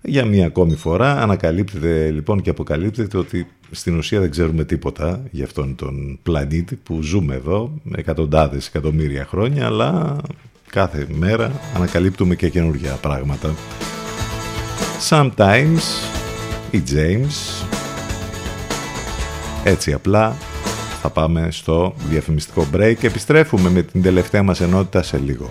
Για μία ακόμη φορά ανακαλύπτεται λοιπόν και αποκαλύπτεται ότι στην ουσία δεν ξέρουμε τίποτα για αυτόν τον πλανήτη που ζούμε εδώ εκατοντάδες εκατομμύρια χρόνια αλλά κάθε μέρα ανακαλύπτουμε και καινούργια πράγματα. Sometimes η James έτσι απλά θα πάμε στο διαφημιστικό break και επιστρέφουμε με την τελευταία μας ενότητα σε λίγο.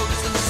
roads and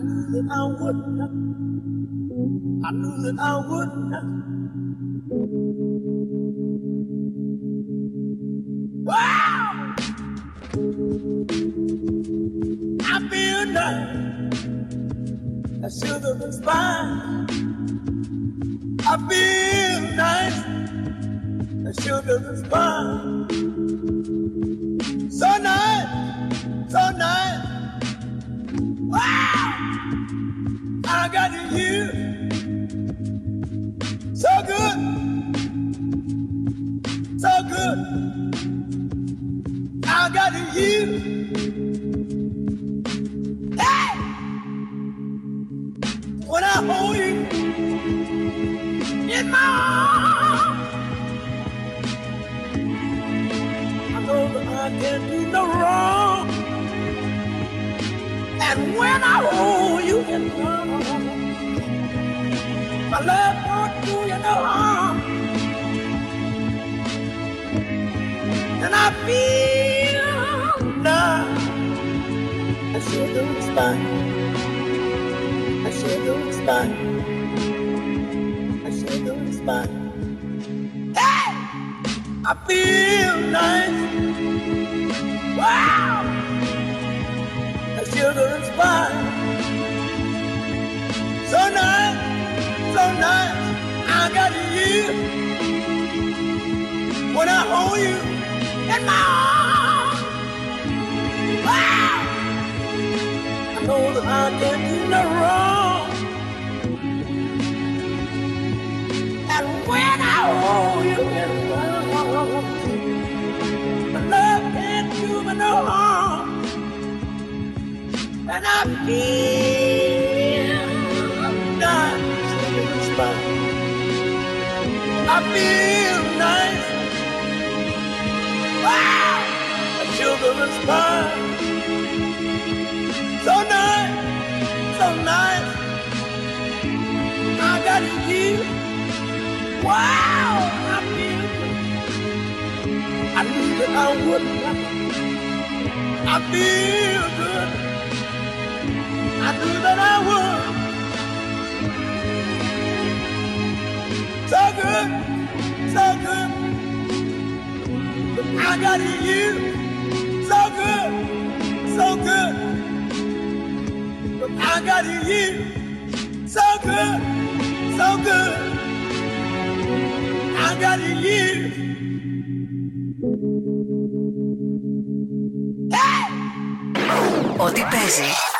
Knew that I would. I knew that I would. Wow! I feel nice. That sugar was fine. I feel nice the sugar is fine. So nice, so nice. Wow! I got you. So good, so good. I got you. Hey! When I hold you in my arms. know that I can do no wrong. And when I hold you in my arms, my love won't do you no harm. And I feel nice. I sure do fine. I sure do fine. I sure do fine. Hey! I feel nice. Wow! Children's fine. So nice, so nice. I got you when I hold you in my arms. Wow! I know that I can do no wrong. And when I hold you in my arms, love can't do me no harm. And I feel nice. I feel nice. Wow! A children's pie. So nice, so nice. I got you. Wow! I feel good. that I wouldn't. I feel. Σαν παίζει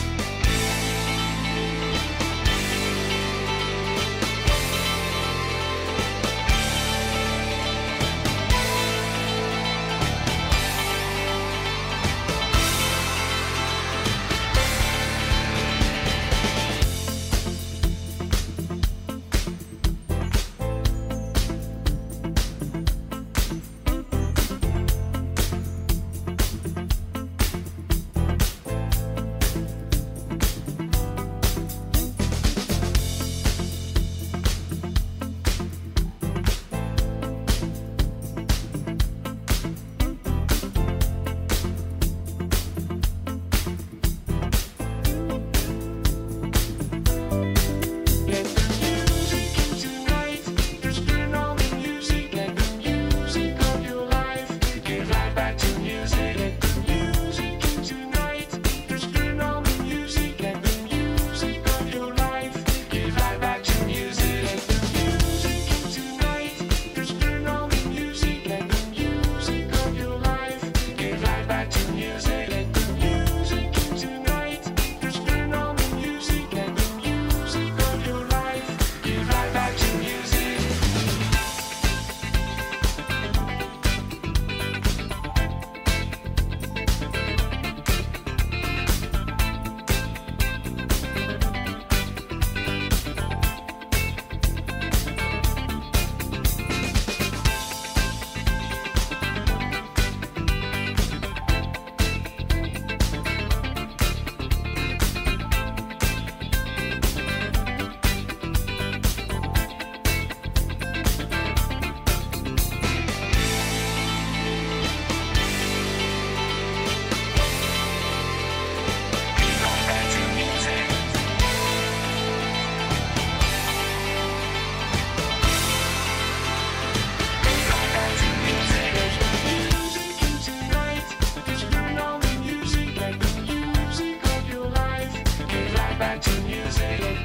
back to music.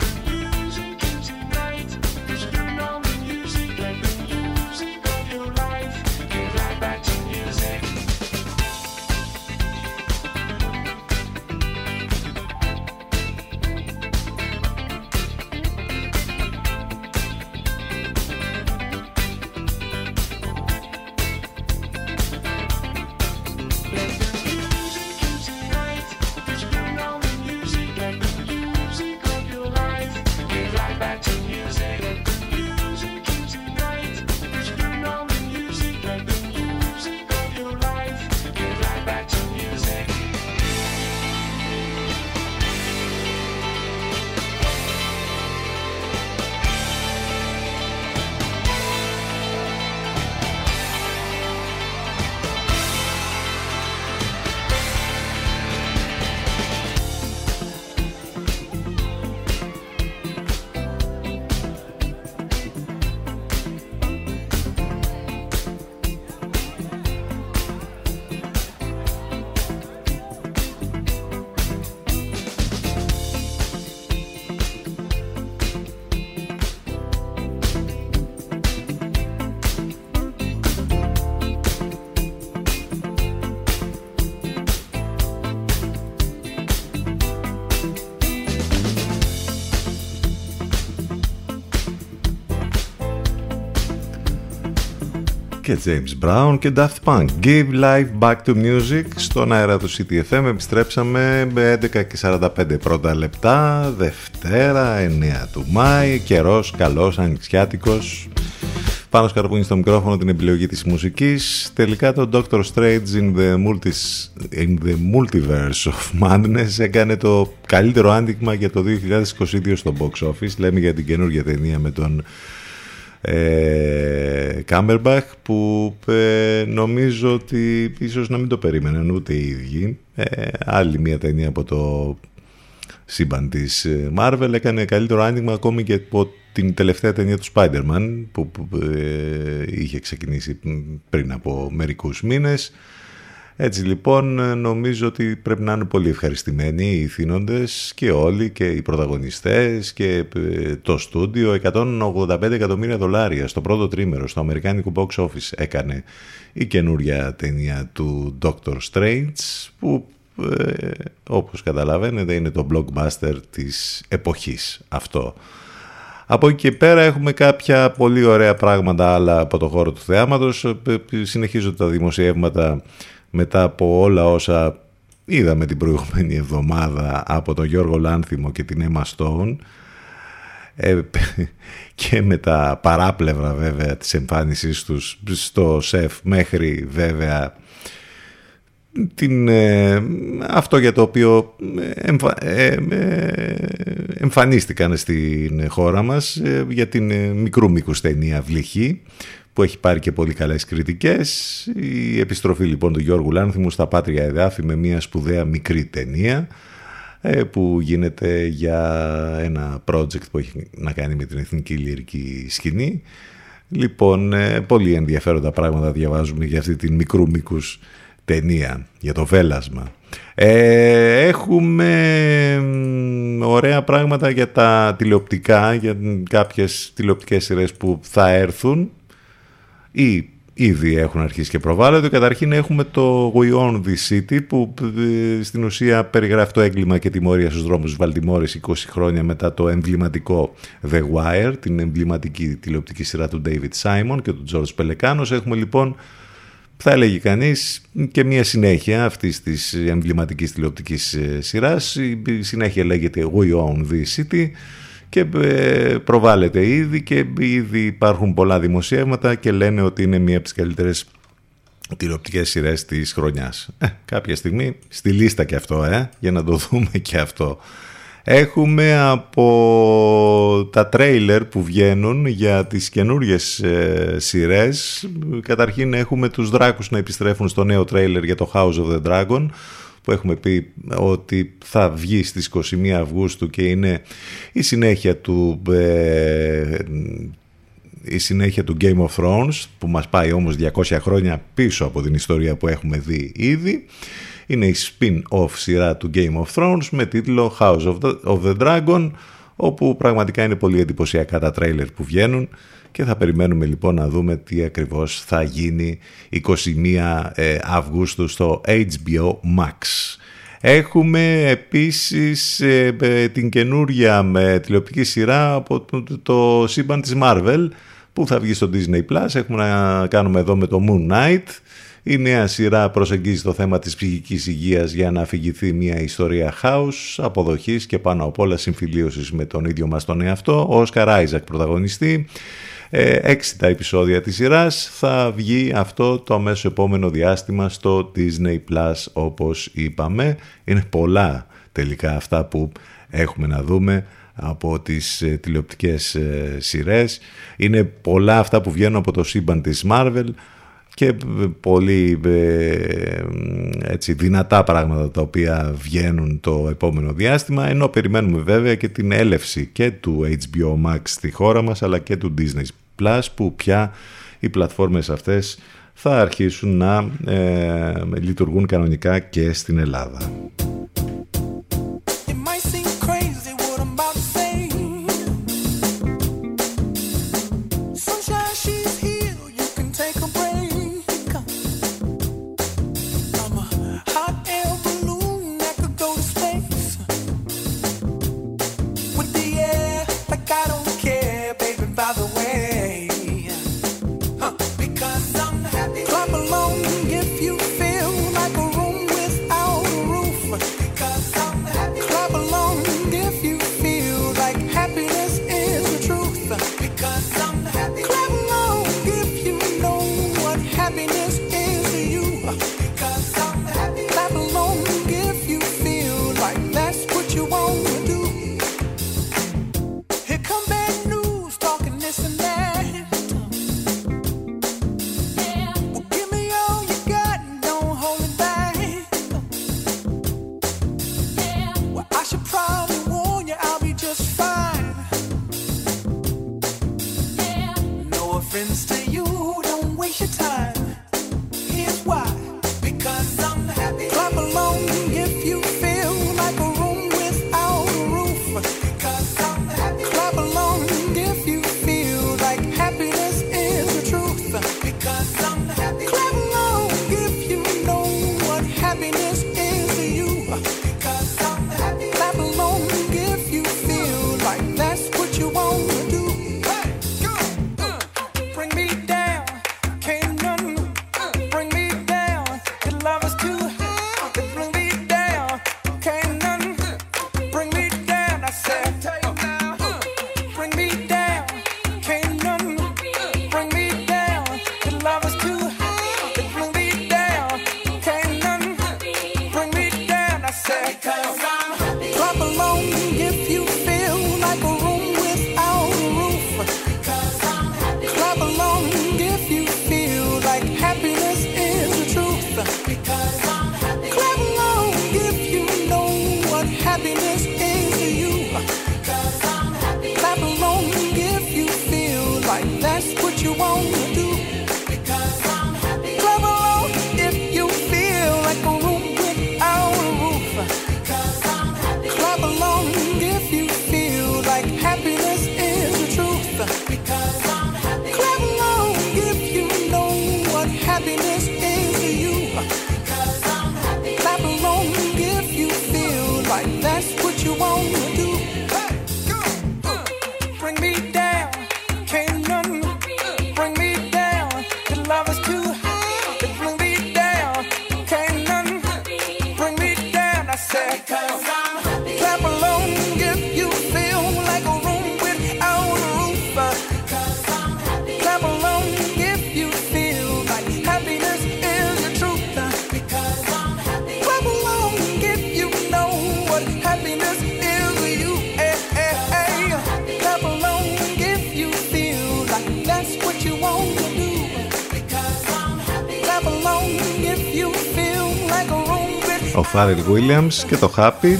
Και James Brown και Daft Punk. Give life back to music στον αέρα του CTFM. Επιστρέψαμε με 11.45 πρώτα λεπτά, Δευτέρα, 9 του Μάη, καιρός καλός, ανοιξιάτικος. Πάνω σκαρπούνι στο μικρόφωνο την επιλογή της μουσικής. Τελικά το Doctor Strange in the, Multis, in the Multiverse of Madness έκανε το καλύτερο άντιγμα για το 2022 στο box office. Λέμε για την καινούργια ταινία με τον ε, Κάμπερμπαχ που ε, νομίζω ότι ίσως να μην το περίμεναν ούτε οι ίδιοι. Ε, άλλη μια ταινία από το σύμπαν της ε, Marvel έκανε καλύτερο άνοιγμα ακόμη και από την τελευταία ταινία του Spider-Man που, είχε ξεκινήσει πριν από μερικούς μήνες. Έτσι λοιπόν νομίζω ότι πρέπει να είναι πολύ ευχαριστημένοι οι θύνοντες και όλοι και οι πρωταγωνιστές και ε, το στούντιο 185 εκατομμύρια δολάρια στο πρώτο τρίμερο στο αμερικάνικο box office έκανε η καινούρια ταινία του Doctor Strange που ε, όπως καταλαβαίνετε είναι το blockbuster της εποχής αυτό. Από εκεί και πέρα έχουμε κάποια πολύ ωραία πράγματα άλλα από το χώρο του θεάματος. Ε, συνεχίζονται τα δημοσιεύματα μετά από όλα όσα είδαμε την προηγούμενη εβδομάδα από τον Γιώργο Λάνθιμο και την Emma Stone ε, *laughs* και με τα παράπλευρα βέβαια της εμφάνισής τους στο ΣΕΦ μέχρι βέβαια την, ε, αυτό για το οποίο ε, εμφανίστηκαν στην χώρα μας για την μικρού μήκους ταινία Βλυχή που έχει πάρει και πολύ καλές κριτικές. Η επιστροφή λοιπόν του Γιώργου Λάνθιμου στα Πάτρια Εδάφη με μια σπουδαία μικρή ταινία ε, που γίνεται για ένα project που έχει να κάνει με την εθνική λυρική σκηνή. Λοιπόν, ε, πολύ ενδιαφέροντα πράγματα διαβάζουμε για αυτή την μικρού μήκους ταινία, για το βέλασμα. Ε, έχουμε ωραία πράγματα για τα τηλεοπτικά, για κάποιες τηλεοπτικές σειρές που θα έρθουν ή ήδη έχουν αρχίσει και προβάλλονται. Καταρχήν έχουμε το We Own the City που ε, στην ουσία περιγράφει το έγκλημα και τιμωρία στους δρόμους της Βαλτιμόρης 20 χρόνια μετά το εμβληματικό The Wire, την εμβληματική τηλεοπτική σειρά του David Simon και του George Πελεκάνος. Έχουμε λοιπόν θα έλεγε κανείς και μια συνέχεια αυτής της εμβληματικής τηλεοπτικής ε, σειράς. Η συνέχεια λέγεται We Own the City και ε, προβάλλεται ήδη και ήδη υπάρχουν πολλά δημοσιεύματα και λένε ότι είναι μία από τις καλύτερες τηλεοπτικές σειρές της χρονιάς. Ε, κάποια στιγμή στη λίστα και αυτό, ε, για να το *laughs* δούμε και αυτό. Έχουμε από τα τρέιλερ που βγαίνουν για τις καινούριες ε, σειρές. Καταρχήν έχουμε τους δράκους να επιστρέφουν στο νέο τρέιλερ για το House of the Dragon που έχουμε πει ότι θα βγει στις 21 Αυγούστου και είναι η συνέχεια του, ε, η συνέχεια του Game of Thrones που μας πάει όμως 200 χρόνια πίσω από την ιστορία που έχουμε δει ήδη. Είναι η spin-off σειρά του Game of Thrones με τίτλο House of the, of the Dragon όπου πραγματικά είναι πολύ εντυπωσιακά τα τρέιλερ που βγαίνουν και θα περιμένουμε λοιπόν να δούμε τι ακριβώς θα γίνει 21 ε, Αυγούστου στο HBO Max. Έχουμε επίσης ε, ε, την καινούρια με τηλεοπτική σειρά από το σύμπαν της Marvel που θα βγει στο Disney Plus. Έχουμε να κάνουμε εδώ με το Moon Knight. Η νέα σειρά προσεγγίζει το θέμα της ψυχικής υγείας για να αφηγηθεί μια ιστορία χάους, αποδοχής και πάνω απ' όλα συμφιλίωσης με τον ίδιο μας τον εαυτό. Ο Όσκαρ Άιζακ πρωταγωνιστή ε, έξι τα επεισόδια της σειράς θα βγει αυτό το αμέσως επόμενο διάστημα στο Disney Plus όπως είπαμε. Είναι πολλά τελικά αυτά που έχουμε να δούμε από τις ε, τηλεοπτικές ε, σειρές. Είναι πολλά αυτά που βγαίνουν από το σύμπαν της Marvel και πολύ ε, έτσι, δυνατά πράγματα τα οποία βγαίνουν το επόμενο διάστημα ενώ περιμένουμε βέβαια και την έλευση και του HBO Max στη χώρα μας αλλά και του Disney Plus που πια οι πλατφόρμες αυτές θα αρχίσουν να ε, λειτουργούν κανονικά και στην Ελλάδα. Φάρελ Williams και το Happy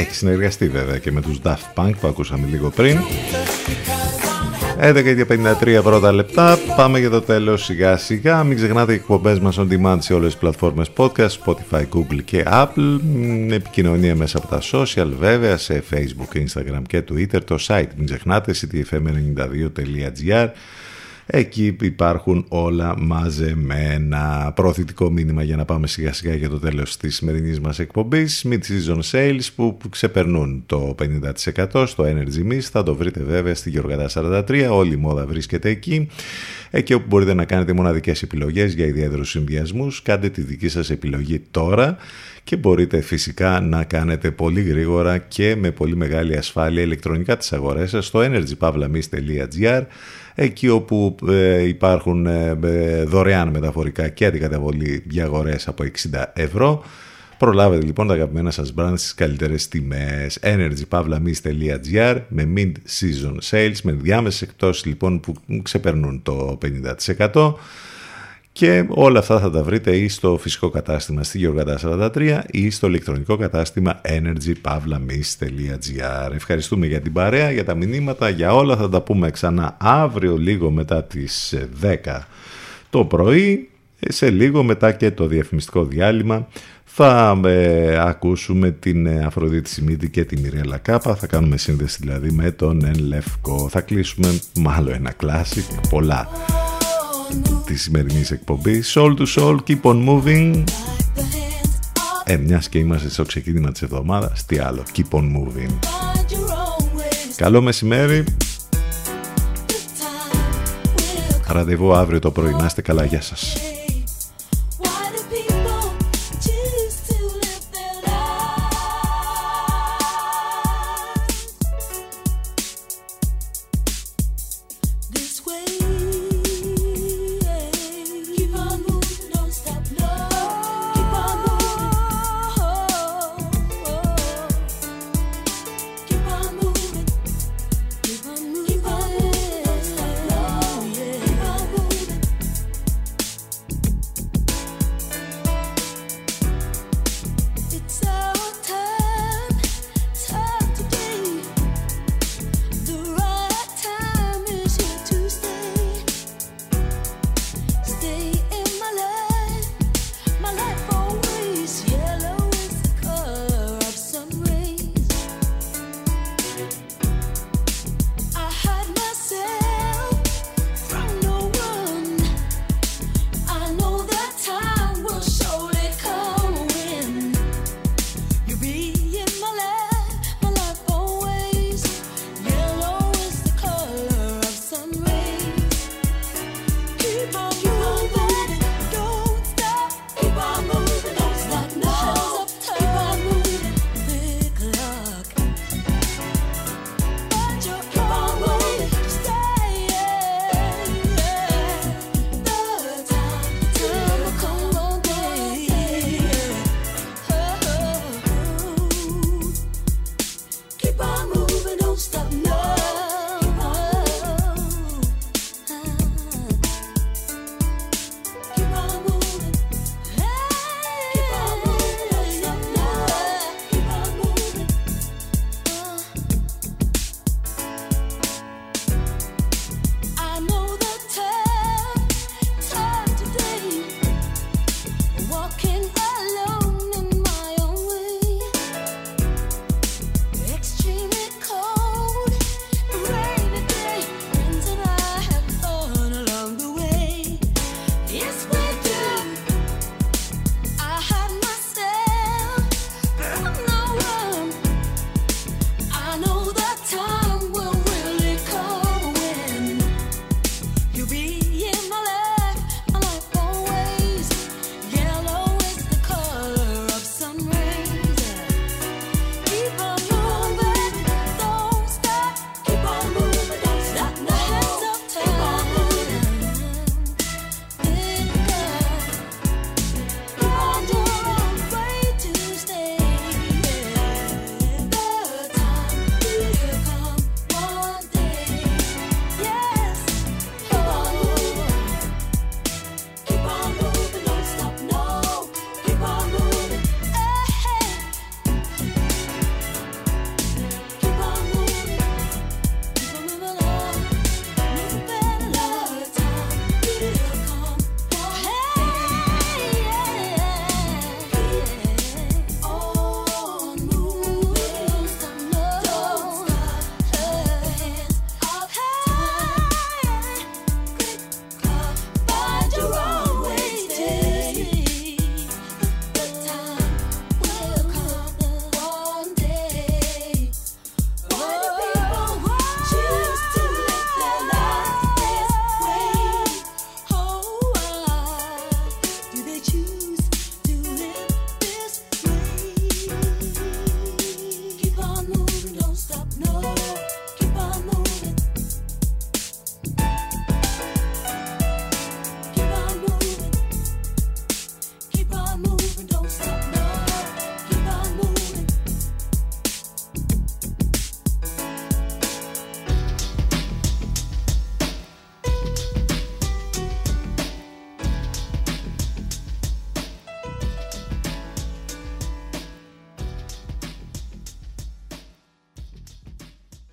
έχει συνεργαστεί βέβαια και με τους Daft Punk που ακούσαμε λίγο πριν. 11 και 53 πρώτα λεπτά. Πάμε για το τέλος σιγά σιγά. Μην ξεχνάτε οι εκπομπές μας on demand σε όλες τις πλατφόρμες podcast Spotify, Google και Apple. Επικοινωνία μέσα από τα social βέβαια σε Facebook, Instagram και Twitter. Το site μην ξεχνάτε ctfm92.gr Εκεί υπάρχουν όλα μαζεμένα. Προωθητικό μήνυμα για να πάμε σιγά σιγά για το τέλος της σημερινής μας εκπομπής. Mid-season sales που ξεπερνούν το 50% στο Energy Mist. Θα το βρείτε βέβαια στη Γεωργατά 43. Όλη η μόδα βρίσκεται εκεί. Εκεί όπου μπορείτε να κάνετε μοναδικές επιλογές για ιδιαίτερους συνδυασμούς. Κάντε τη δική σας επιλογή τώρα και μπορείτε φυσικά να κάνετε πολύ γρήγορα και με πολύ μεγάλη ασφάλεια ηλεκτρονικά τις αγορές σας στο energypavlamis.gr εκεί όπου ε, υπάρχουν ε, ε, δωρεάν μεταφορικά και αντικαταβολή για αγορές από 60 ευρώ. Προλάβετε λοιπόν τα αγαπημένα σας brands στις καλύτερες τιμές energypavlamis.gr με mid-season sales με διάμεσες εκτόσεις λοιπόν που ξεπερνούν το 50% και όλα αυτά θα τα βρείτε ή στο φυσικό κατάστημα στη Γεωργατά 43 ή στο ηλεκτρονικό κατάστημα energypavlamis.gr Ευχαριστούμε για την παρέα, για τα μηνύματα, για όλα θα τα πούμε ξανά αύριο λίγο μετά τις 10 το πρωί σε λίγο μετά και το διαφημιστικό διάλειμμα θα ε, ακούσουμε την ε, Αφροδίτη Σιμίδη και την Μιρέλα Κάπα. Θα κάνουμε σύνδεση δηλαδή με τον Εν Λευκό. Θα κλείσουμε μάλλον ένα κλάσικ, πολλά τη σημερινή εκπομπή. Soul to soul, keep on moving. Ε, μιας και είμαστε στο ξεκίνημα της εβδομάδας, τι άλλο, keep on moving. Καλό μεσημέρι. Ραντεβού αύριο το πρωί. Να είστε καλά. Γεια σας.